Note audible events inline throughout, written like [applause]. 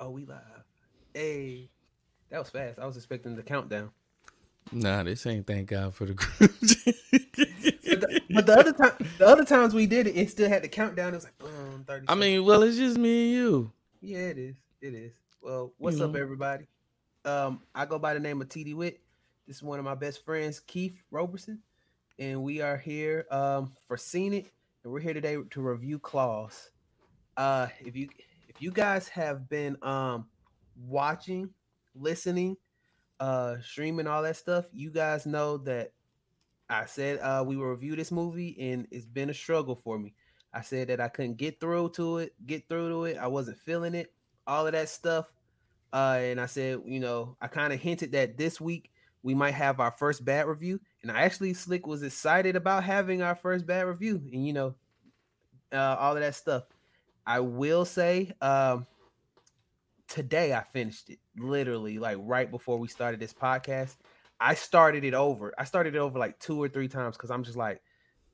Oh, we live. Hey, that was fast. I was expecting the countdown. Nah, this ain't thank God for the group. [laughs] but, the, but the other time, the other times we did it, it still had the countdown. It was like boom, thirty. I mean, well, it's just me and you. Yeah, it is. It is. Well, what's You up, know. everybody? Um, I go by the name of TD Witt. This is one of my best friends, Keith Roberson, and we are here um for Scene It, and we're here today to review Klaus. Uh, if you you guys have been um watching, listening, uh, streaming all that stuff, you guys know that I said uh we will review this movie, and it's been a struggle for me. I said that I couldn't get through to it, get through to it. I wasn't feeling it, all of that stuff. Uh, and I said, you know, I kind of hinted that this week we might have our first bad review. And I actually slick was excited about having our first bad review, and you know, uh, all of that stuff. I will say, um, today I finished it literally like right before we started this podcast. I started it over. I started it over like two or three times because I'm just like,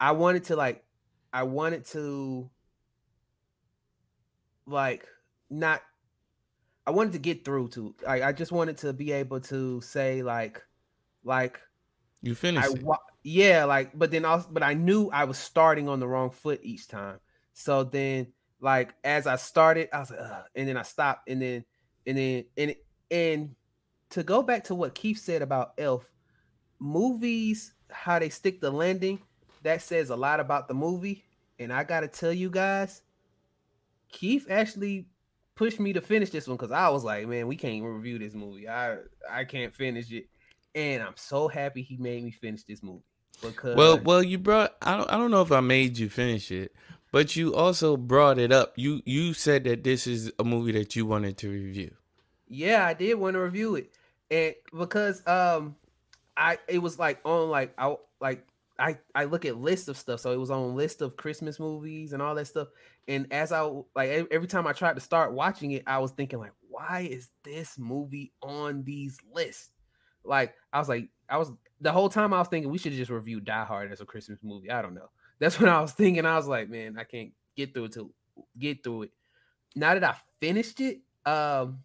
I wanted to like, I wanted to like not I wanted to get through to like I just wanted to be able to say like like You I finished it. wa- yeah like but then also but I knew I was starting on the wrong foot each time. So then like as I started I was like Ugh, and then I stopped and then and then and and to go back to what Keith said about Elf movies how they stick the landing that says a lot about the movie and I got to tell you guys Keith actually pushed me to finish this one because I was like, man, we can't review this movie. I I can't finish it, and I'm so happy he made me finish this movie because Well, well, you brought. I don't. I don't know if I made you finish it, but you also brought it up. You you said that this is a movie that you wanted to review. yeah, I did want to review it, and because um, I it was like on like I like I I look at lists of stuff, so it was on list of Christmas movies and all that stuff. And as I like every time I tried to start watching it, I was thinking like, why is this movie on these lists? Like I was like, I was the whole time I was thinking we should just review Die Hard as a Christmas movie. I don't know. That's when I was thinking. I was like, man, I can't get through it to get through it. Now that I finished it, um,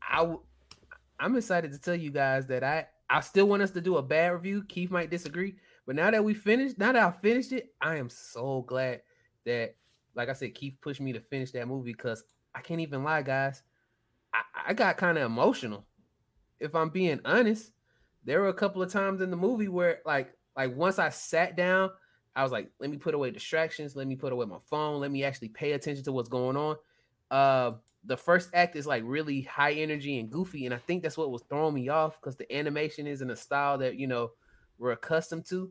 I w- I'm excited to tell you guys that I I still want us to do a bad review. Keith might disagree, but now that we finished, now that I finished it, I am so glad that, like I said, Keith pushed me to finish that movie because I can't even lie, guys. I, I got kind of emotional. If I'm being honest, there were a couple of times in the movie where, like, like once I sat down, I was like, let me put away distractions, let me put away my phone, let me actually pay attention to what's going on. Uh, the first act is like really high energy and goofy, and I think that's what was throwing me off because the animation isn't a style that you know we're accustomed to.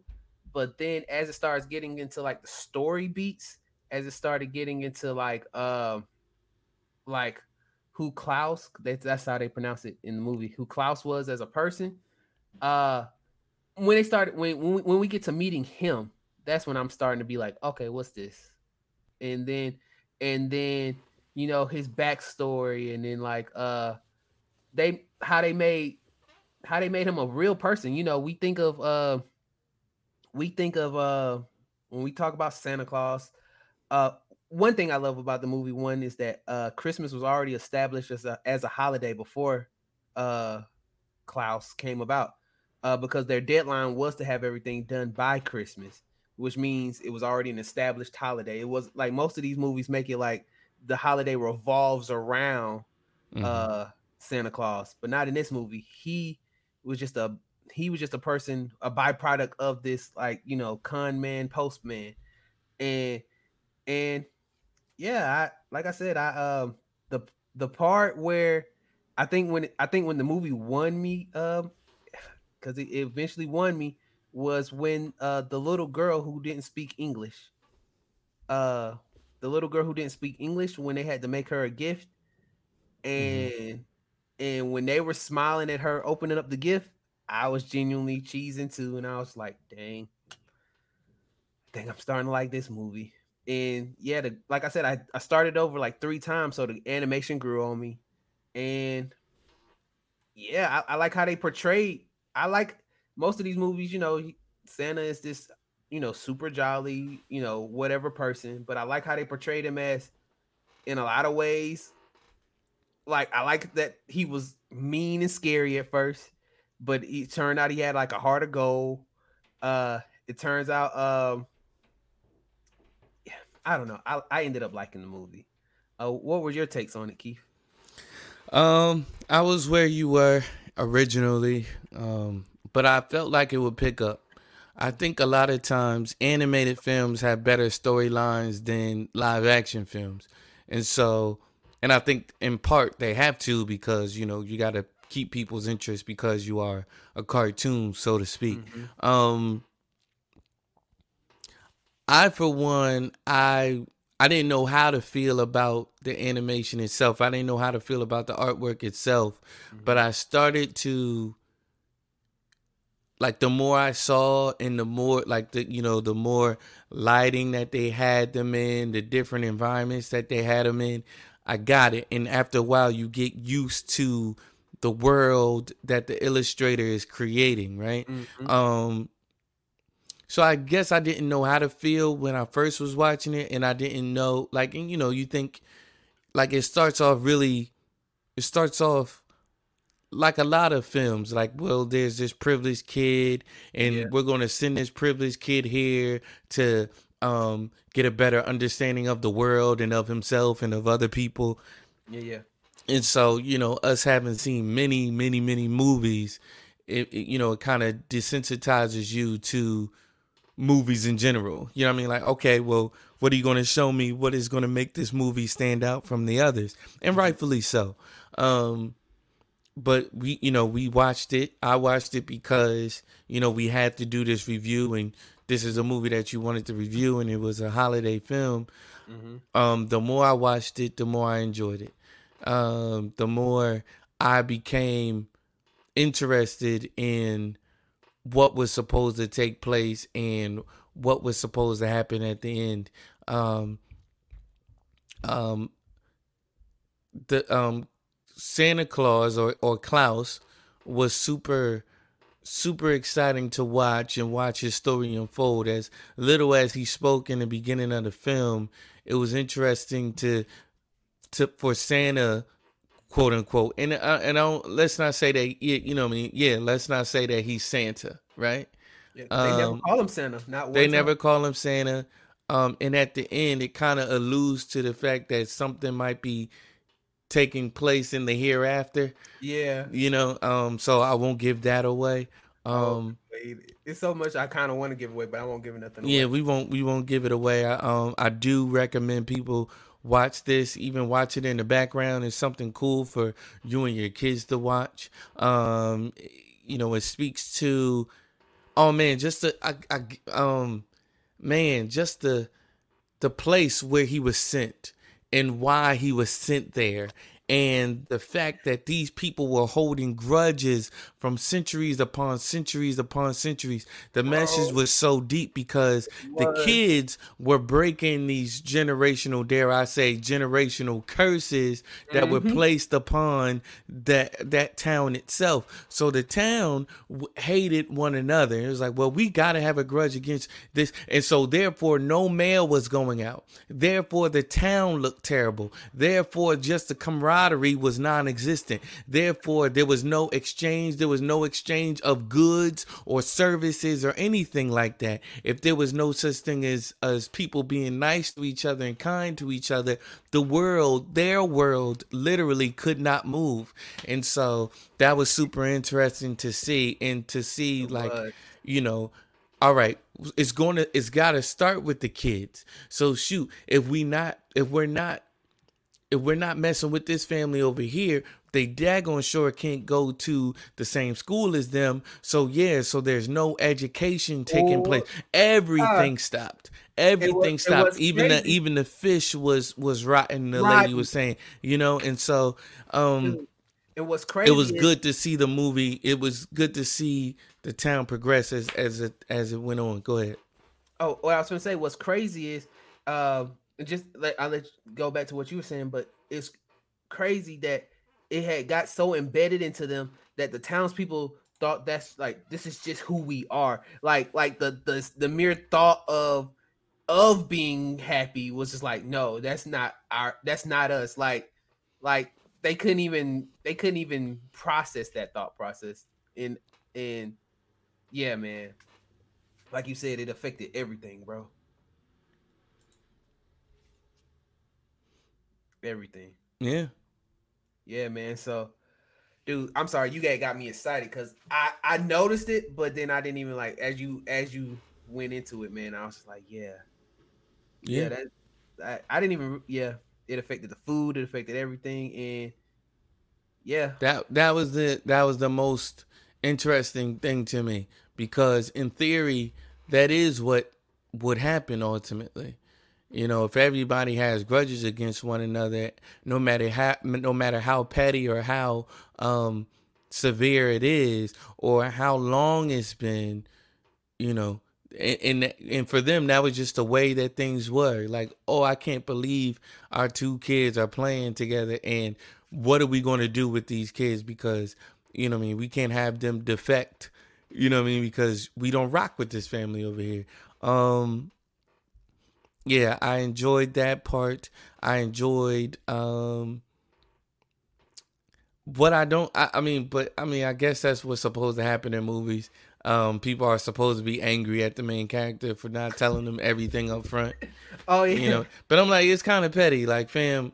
But then as it starts getting into like the story beats, as it started getting into like um like who Klaus that's that's how they pronounce it in the movie, who Klaus was as a person. Uh when they started when when we, when we get to meeting him, that's when I'm starting to be like, okay, what's this? And then and then you know his backstory and then like uh they how they made how they made him a real person you know we think of uh we think of uh when we talk about santa claus uh one thing i love about the movie one is that uh christmas was already established as a as a holiday before uh klaus came about uh because their deadline was to have everything done by christmas which means it was already an established holiday it was like most of these movies make it like the holiday revolves around Mhm. uh Santa Claus, but not in this movie. He was just a he was just a person, a byproduct of this, like you know, con man, postman, and and yeah, I like I said, I um the the part where I think when I think when the movie won me, um, [sighs] because it it eventually won me was when uh the little girl who didn't speak English, uh, the little girl who didn't speak English when they had to make her a gift, and and when they were smiling at her opening up the gift, I was genuinely cheesing too, and I was like, dang, I think I'm starting to like this movie. And yeah, the, like I said, I, I started over like three times, so the animation grew on me. And yeah, I, I like how they portrayed. I like most of these movies, you know, Santa is this, you know, super jolly, you know, whatever person. But I like how they portrayed him as, in a lot of ways, like I like that he was mean and scary at first, but it turned out he had like a heart of gold. Uh, it turns out, um, yeah, I don't know. I I ended up liking the movie. Uh, what were your takes on it, Keith? Um, I was where you were originally, um, but I felt like it would pick up. I think a lot of times animated films have better storylines than live action films. And so, and I think in part they have to because, you know, you got to keep people's interest because you are a cartoon, so to speak. Mm-hmm. Um, I, for one, I I didn't know how to feel about the animation itself. I didn't know how to feel about the artwork itself, mm-hmm. but I started to like the more I saw and the more like the you know the more lighting that they had them in, the different environments that they had them in, I got it. And after a while, you get used to the world that the illustrator is creating, right? Mm-hmm. Um, so I guess I didn't know how to feel when I first was watching it, and I didn't know like you know you think like it starts off really, it starts off like a lot of films, like, well, there's this privileged kid, and yeah. we're going to send this privileged kid here to um, get a better understanding of the world and of himself and of other people. Yeah, yeah. And so, you know, us having seen many, many, many movies, it, it you know, it kind of desensitizes you to movies in general. You know what I mean? Like, okay, well, what are you going to show me? What is going to make this movie stand out from the others? And rightfully so. Um, but we you know we watched it. I watched it because you know we had to do this review and this is a movie that you wanted to review and it was a holiday film. Mm-hmm. um the more i watched it the more i enjoyed it. Um the more i became interested in what was supposed to take place and what was supposed to happen at the end. Um um the um Santa Claus or, or Klaus was super super exciting to watch and watch his story unfold. As little as he spoke in the beginning of the film it was interesting to to for Santa quote unquote and uh, and I don't, let's not say that you know I mean? Yeah let's not say that he's Santa right? Yeah, they um, never call him Santa not they time. never call him Santa. Um and at the end it kind of alludes to the fact that something might be taking place in the hereafter. Yeah. You know, um, so I won't give that away. Um it's so much I kind of want to give away, but I won't give nothing away. Yeah, we won't we won't give it away. I um I do recommend people watch this, even watch it in the background. It's something cool for you and your kids to watch. Um you know, it speaks to oh man, just the I, I um man, just the the place where he was sent and why he was sent there and the fact that these people were holding grudges from centuries upon centuries upon centuries the message was so deep because the kids were breaking these generational dare i say generational curses that mm-hmm. were placed upon that that town itself. So the town hated one another. It was like well we got to have a grudge against this. And so therefore no mail was going out. Therefore the town looked terrible. Therefore just the camaraderie camaraderie was non-existent. Therefore, there was no exchange. There was no exchange of goods or services or anything like that. If there was no such thing as as people being nice to each other and kind to each other, the world, their world, literally could not move. And so that was super interesting to see and to see like, you know, all right it's going to it's got to start with the kids so shoot if we not if we're not if we're not messing with this family over here, they daggone sure can't go to the same school as them. So yeah, so there's no education taking place. Everything uh, stopped. Everything was, stopped. Even crazy. the even the fish was was rotten. The rotten. lady was saying, you know, and so um, it was crazy. It was good to see the movie. It was good to see the town progress as as it as it went on. Go ahead. Oh, what I was gonna say, what's crazy is. Um, just like I'll let go back to what you were saying, but it's crazy that it had got so embedded into them that the townspeople thought that's like this is just who we are. Like like the the the mere thought of of being happy was just like no, that's not our that's not us. Like like they couldn't even they couldn't even process that thought process. And and yeah, man. Like you said, it affected everything, bro. Everything. Yeah. Yeah, man. So dude, I'm sorry, you guys got me excited because I I noticed it, but then I didn't even like as you as you went into it, man. I was just like, yeah, yeah. yeah that I, I didn't even yeah. It affected the food. It affected everything, and yeah, that that was the that was the most interesting thing to me because in theory that is what would happen ultimately. You know, if everybody has grudges against one another, no matter how no matter how petty or how um, severe it is, or how long it's been, you know, and, and and for them that was just the way that things were. Like, oh, I can't believe our two kids are playing together, and what are we going to do with these kids? Because you know, I mean, we can't have them defect. You know, I mean, because we don't rock with this family over here. Um, yeah, I enjoyed that part. I enjoyed um what I don't I, I, mean, but I mean I guess that's what's supposed to happen in movies. Um people are supposed to be angry at the main character for not telling them everything up front. [laughs] Oh yeah. You know. But I'm like, it's kind of petty. Like, fam,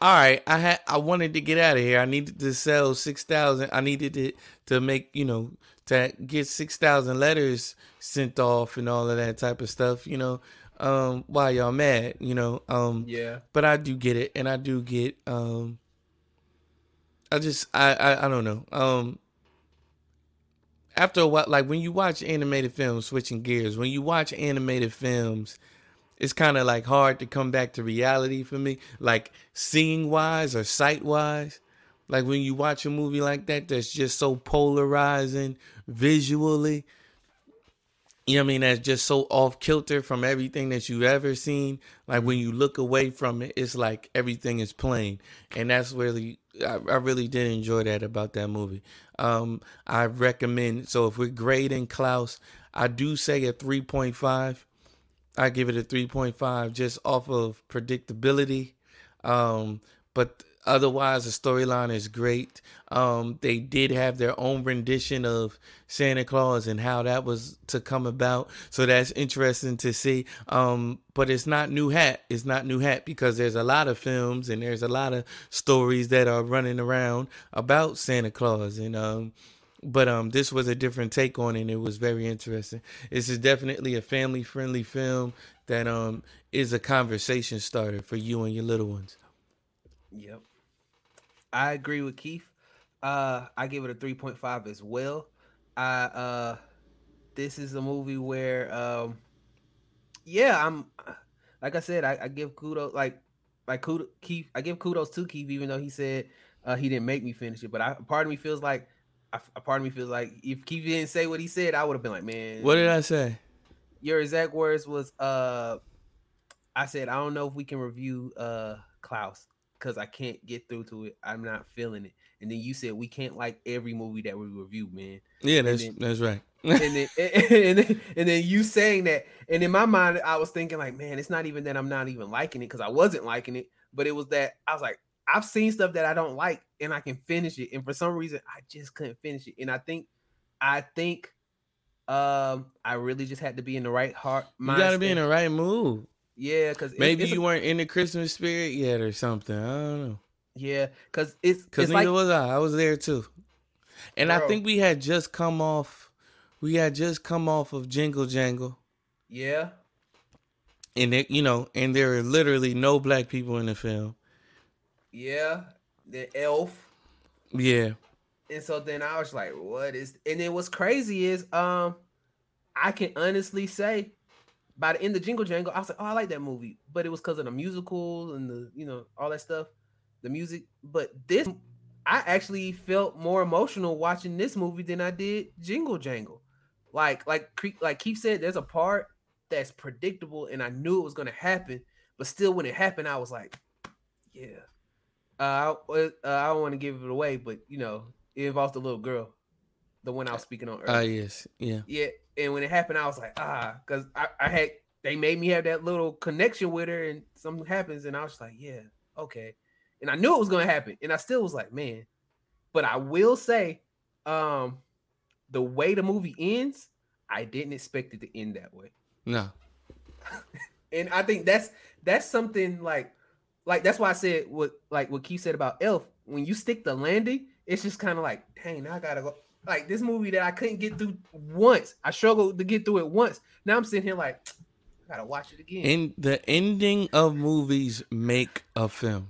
all right, I had I wanted to get out of here. I needed to sell six thousand. I needed to to make you know to get six thousand letters sent off and all of that type of stuff. You know, um, why y'all mad, you know. Um, yeah. But I do get it, and I do get. Um, I just I, I I don't know. Um, after a while, like when you watch animated films, switching gears, when you watch animated films, it's kind of like hard to come back to reality for me, like seeing wise or sight wise. Like when you watch a movie like that, that's just so polarizing visually you know what I mean, that's just so off kilter from everything that you've ever seen. Like when you look away from it, it's like everything is plain. And that's really I, I really did enjoy that about that movie. Um I recommend so if we're grading Klaus, I do say a three point five. I give it a three point five just off of predictability. Um but otherwise the storyline is great. Um, they did have their own rendition of santa claus and how that was to come about. So that's interesting to see. Um, but it's not new hat. It's not new hat because there's a lot of films and there's a lot of stories that are running around about santa claus. And um, but um this was a different take on it and it was very interesting. This is definitely a family friendly film that um is a conversation starter for you and your little ones. Yep I agree with Keith. Uh, I give it a 3.5 as well. I uh, this is a movie where um, yeah, I'm like I said, I, I give kudos like like kudos, Keith. I give kudos to Keith, even though he said uh, he didn't make me finish it. But I part of me feels like a part of me feels like if Keith didn't say what he said, I would have been like, man. What did I say? Your exact words was uh, I said I don't know if we can review uh Klaus because I can't get through to it. I'm not feeling it. And then you said we can't like every movie that we review, man. Yeah, that's then, that's right. [laughs] and, then, [laughs] and, then, and then you saying that, and in my mind, I was thinking like, man, it's not even that I'm not even liking it because I wasn't liking it, but it was that I was like, I've seen stuff that I don't like, and I can finish it, and for some reason, I just couldn't finish it. And I think, I think, um, I really just had to be in the right heart. You got to be in the right mood. Yeah, because maybe you a, weren't in the Christmas spirit yet or something. I don't know. Yeah, because it's because neither like, was I. I was there too, and bro. I think we had just come off. We had just come off of Jingle Jangle. Yeah. And it, you know, and there are literally no black people in the film. Yeah, the elf. Yeah. And so then I was like, "What is?" And then what's crazy is, um, I can honestly say by the end of Jingle Jangle, I was like, oh, I like that movie, but it was because of the musical and the you know all that stuff, the music. But this, I actually felt more emotional watching this movie than I did Jingle Jangle. Like like like Keith said, there's a part that's predictable, and I knew it was gonna happen, but still, when it happened, I was like, yeah. Uh, I, uh, I don't want to give it away, but you know, it involves the little girl, the one I was speaking on earlier. Ah, uh, yes, yeah, yeah and when it happened, I was like, ah, because I, I had they made me have that little connection with her, and something happens, and I was like, yeah, okay. and I knew it was gonna happen, and I still was like, man. But I will say, um, the way the movie ends, I didn't expect it to end that way. No. [laughs] and I think that's that's something like like that's why I said what like what Keith said about Elf. When you stick the landing, it's just kind of like, dang, now I gotta go. Like this movie that I couldn't get through once. I struggled to get through it once. Now I'm sitting here like, I gotta watch it again. And the ending of movies make a film.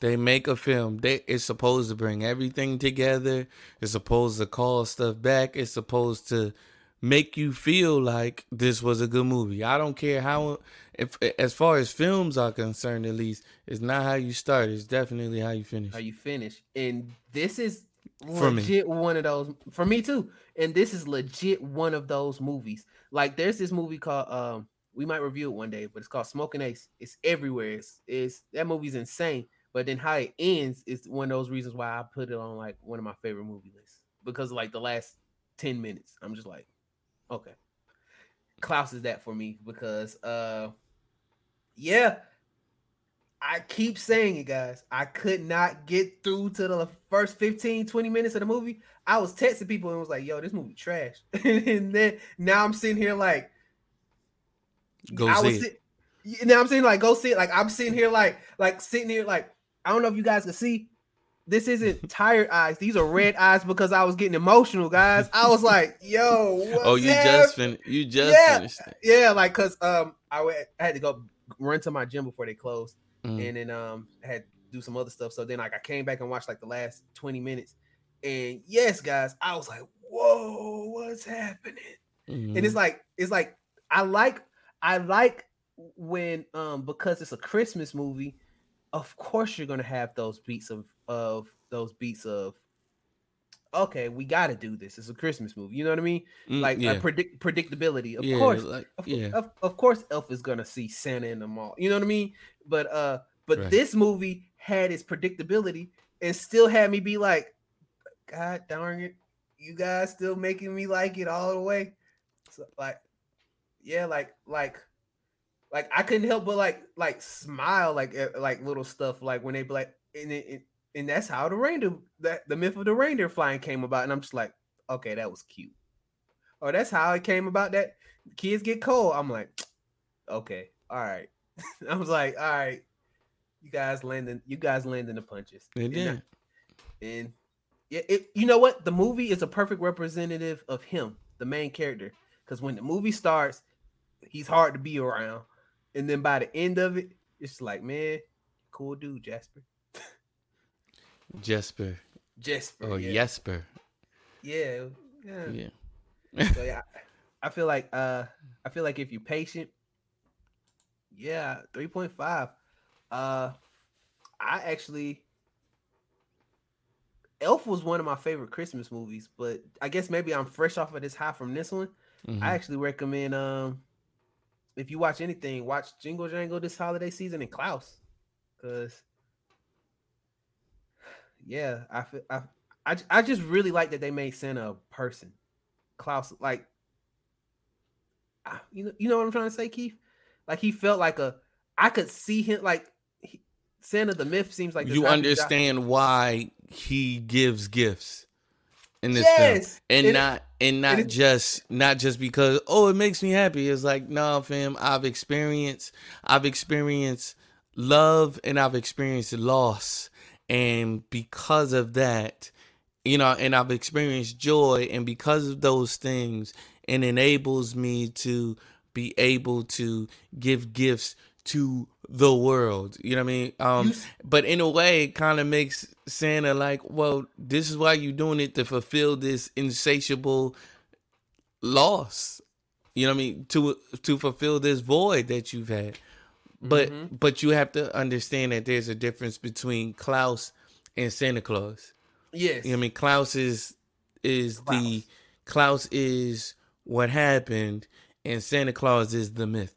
They make a film. They it's supposed to bring everything together. It's supposed to call stuff back. It's supposed to make you feel like this was a good movie. I don't care how if as far as films are concerned at least, it's not how you start, it's definitely how you finish. How you finish. And this is for legit me. one of those for me too. And this is legit one of those movies. Like there's this movie called um we might review it one day, but it's called Smoking Ace. It's everywhere. It's, it's that movie's insane. But then how it ends is one of those reasons why I put it on like one of my favorite movie lists. Because like the last 10 minutes, I'm just like, okay. Klaus is that for me because uh yeah, I keep saying it, guys. I could not get through to the first 15, 20 minutes of the movie. I was texting people and was like, yo, this movie trash. [laughs] and then now I'm sitting here like, go I see it. Know, I'm saying like, go see it. Like I'm sitting here like, like sitting here like, I don't know if you guys can see. This isn't tired eyes. These are red eyes because I was getting emotional, guys. I was like, "Yo, [laughs] oh, you just finished. You just yeah, finished. It. Yeah, like cause um, I, went, I had to go run to my gym before they closed, mm. and then um, had to do some other stuff. So then like I came back and watched like the last twenty minutes, and yes, guys, I was like, "Whoa, what's happening?" Mm. And it's mm-hmm. like it's like I like I like when um because it's a Christmas movie of course you're gonna have those beats of of those beats of okay, we got to do this. It's a Christmas movie. You know what I mean? Mm, like yeah. predict predictability. Of yeah, course, like, of, yeah. Of, of, course, Elf is gonna see Santa in the mall. You know what I mean? But uh, but right. this movie had its predictability and still had me be like, God darn it, you guys still making me like it all the way. So like, yeah, like like like I couldn't help but like like smile like like little stuff like when they be like and it, and that's how the reindeer that the myth of the reindeer flying came about and I'm just like okay that was cute. Or that's how it came about that kids get cold. I'm like [tsk] okay all right. [laughs] I was like all right you guys landing you guys landing the punches. And, and, and yeah it, you know what? The movie is a perfect representative of him the main character because when the movie starts he's hard to be around. And then by the end of it, it's like, man, cool dude, Jasper. Jasper. Jasper. Or yeah. Jesper. Yeah. Yeah. yeah. so yeah, I feel like uh I feel like if you're patient, yeah, 3.5. Uh I actually Elf was one of my favorite Christmas movies, but I guess maybe I'm fresh off of this high from this one. Mm-hmm. I actually recommend um if you watch anything, watch Jingle Jangle this holiday season and Klaus, because yeah, I feel I, I I just really like that they made Santa a person. Klaus, like, you know, you know what I'm trying to say, Keith. Like he felt like a, I could see him like he, Santa the myth seems like you understand why he gives gifts in this yes. film, and, not and not just not just because oh it makes me happy. It's like no, nah, fam. I've experienced I've experienced love and I've experienced loss, and because of that, you know, and I've experienced joy, and because of those things, it enables me to be able to give gifts to the world. You know what I mean? Um, but in a way, it kind of makes Santa like, well, this is why you're doing it to fulfill this insatiable loss. You know what I mean? To to fulfill this void that you've had. But mm-hmm. but you have to understand that there's a difference between Klaus and Santa Claus. Yes. You know I mean? Klaus is is Klaus. the Klaus is what happened and Santa Claus is the myth.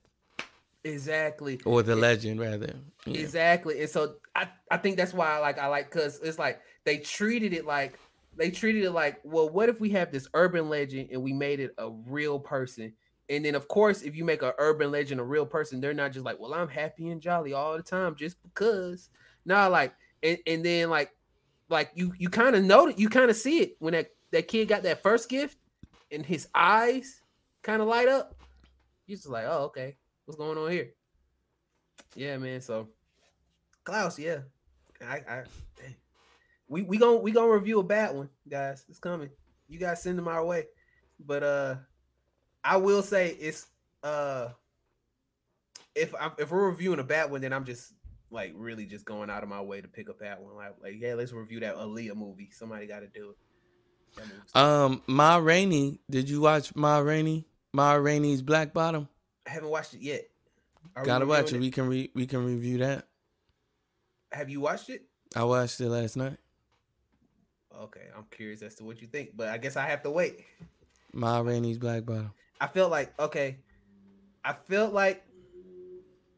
Exactly. Or the legend, rather. Yeah. Exactly. And so I, I think that's why I like I like because it's like they treated it like they treated it like, well, what if we have this urban legend and we made it a real person and then of course, if you make an urban legend a real person, they're not just like, well, I'm happy and jolly all the time just because. Nah, like, and, and then like, like you you kind of know it, you kind of see it when that that kid got that first gift, and his eyes kind of light up. You're just like, oh, okay, what's going on here? Yeah, man. So, Klaus, yeah, I, I, we we gonna we gonna review a bad one, guys. It's coming. You guys send them our way, but uh, I will say it's uh, if I if we're reviewing a bad one, then I'm just like really just going out of my way to pick a bad one. Like like yeah, let's review that Aaliyah movie. Somebody got to do it. Um, Ma Rainey. Did you watch Ma Rainey? Ma Rainey's Black Bottom. I haven't watched it yet. Are Gotta watch it. it. We can re- we can review that. Have you watched it? I watched it last night. Okay, I'm curious as to what you think, but I guess I have to wait. Ma Rainey's Black Bottom. I felt like okay, I felt like,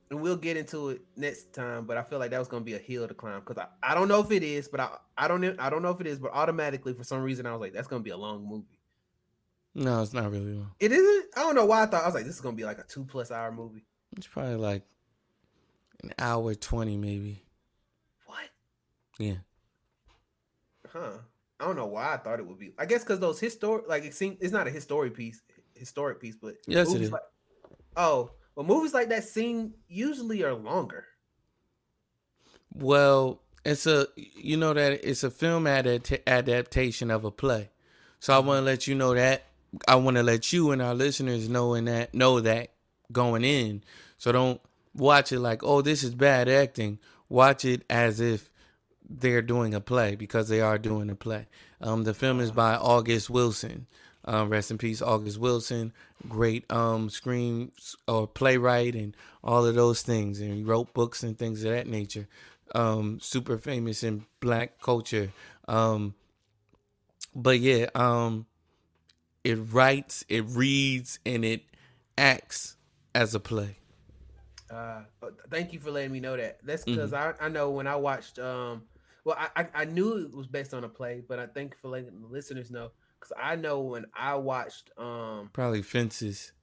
and we'll get into it next time. But I feel like that was gonna be a hill to climb because I, I don't know if it is, but I I don't I don't know if it is, but automatically for some reason I was like that's gonna be a long movie. No, it's not really long. It isn't. I don't know why I thought I was like this is gonna be like a two plus hour movie. It's probably like an hour twenty, maybe. What? Yeah. Huh. I don't know why I thought it would be. I guess because those historic, like it seems, it's not a history piece, historic piece, but yes, it is. Like, oh, well, movies like that seem usually are longer. Well, it's a you know that it's a film adapt- adaptation of a play, so I want to let you know that. I want to let you and our listeners know in that know that going in. So don't watch it like, oh, this is bad acting. Watch it as if they're doing a play because they are doing a play. Um, the film is by August Wilson. Um, rest in peace, August Wilson. Great um, screen or playwright and all of those things. And he wrote books and things of that nature. Um, super famous in black culture. Um, but yeah, um, it writes, it reads, and it acts as a play. Uh, thank you for letting me know that. That's because mm-hmm. I, I know when I watched um well, I, I knew it was based on a play, but I thank you for letting the listeners know because I know when I watched um probably fences.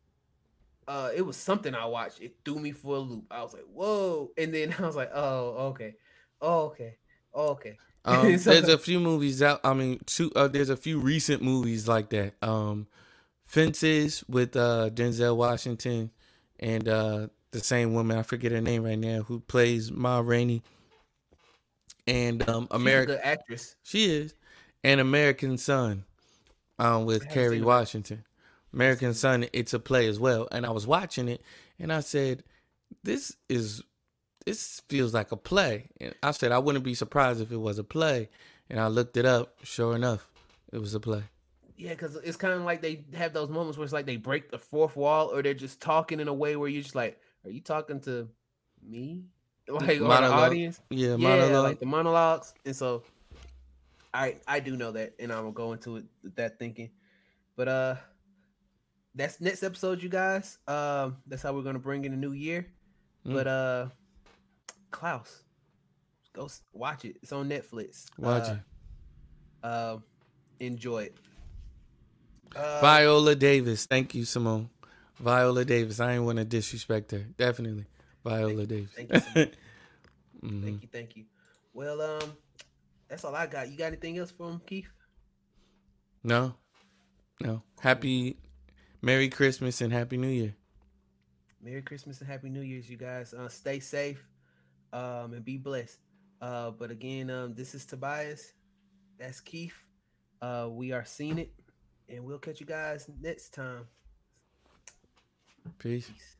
Uh, it was something I watched. It threw me for a loop. I was like, "Whoa!" And then [laughs] I was like, "Oh, okay, oh, okay, oh, okay." [laughs] Um, so, there's a few movies out. I mean, two. Uh, there's a few recent movies like that. Um, Fences with uh, Denzel Washington and uh, the same woman. I forget her name right now. Who plays Ma Rainey and um American actress. She is, and American Son, um with Kerry Washington. American Son, it's a play as well, and I was watching it, and I said, "This is." This feels like a play. And I said I wouldn't be surprised if it was a play. And I looked it up. Sure enough, it was a play. Yeah, because it's kind of like they have those moments where it's like they break the fourth wall, or they're just talking in a way where you're just like, "Are you talking to me?" [laughs] like on the audience. Yeah, yeah, monologue. like the monologues. And so I I do know that, and I'm gonna go into it with that thinking. But uh that's next episode, you guys. Um, that's how we're gonna bring in a new year. Mm. But uh Klaus, go watch it. It's on Netflix. Watch uh, it. Uh, enjoy it. Uh, Viola Davis. Thank you, Simone. Viola Davis. I ain't want to disrespect her. Definitely. Viola thank Davis. Thank you, [laughs] mm-hmm. thank you, thank you. Well, um, that's all I got. You got anything else from Keith? No, no. Happy, Merry Christmas and Happy New Year. Merry Christmas and Happy New Year's, you guys. Uh, stay safe, um, and be blessed. Uh, but again, um, this is Tobias. That's Keith. Uh, we are seeing it, and we'll catch you guys next time. Peace. Peace.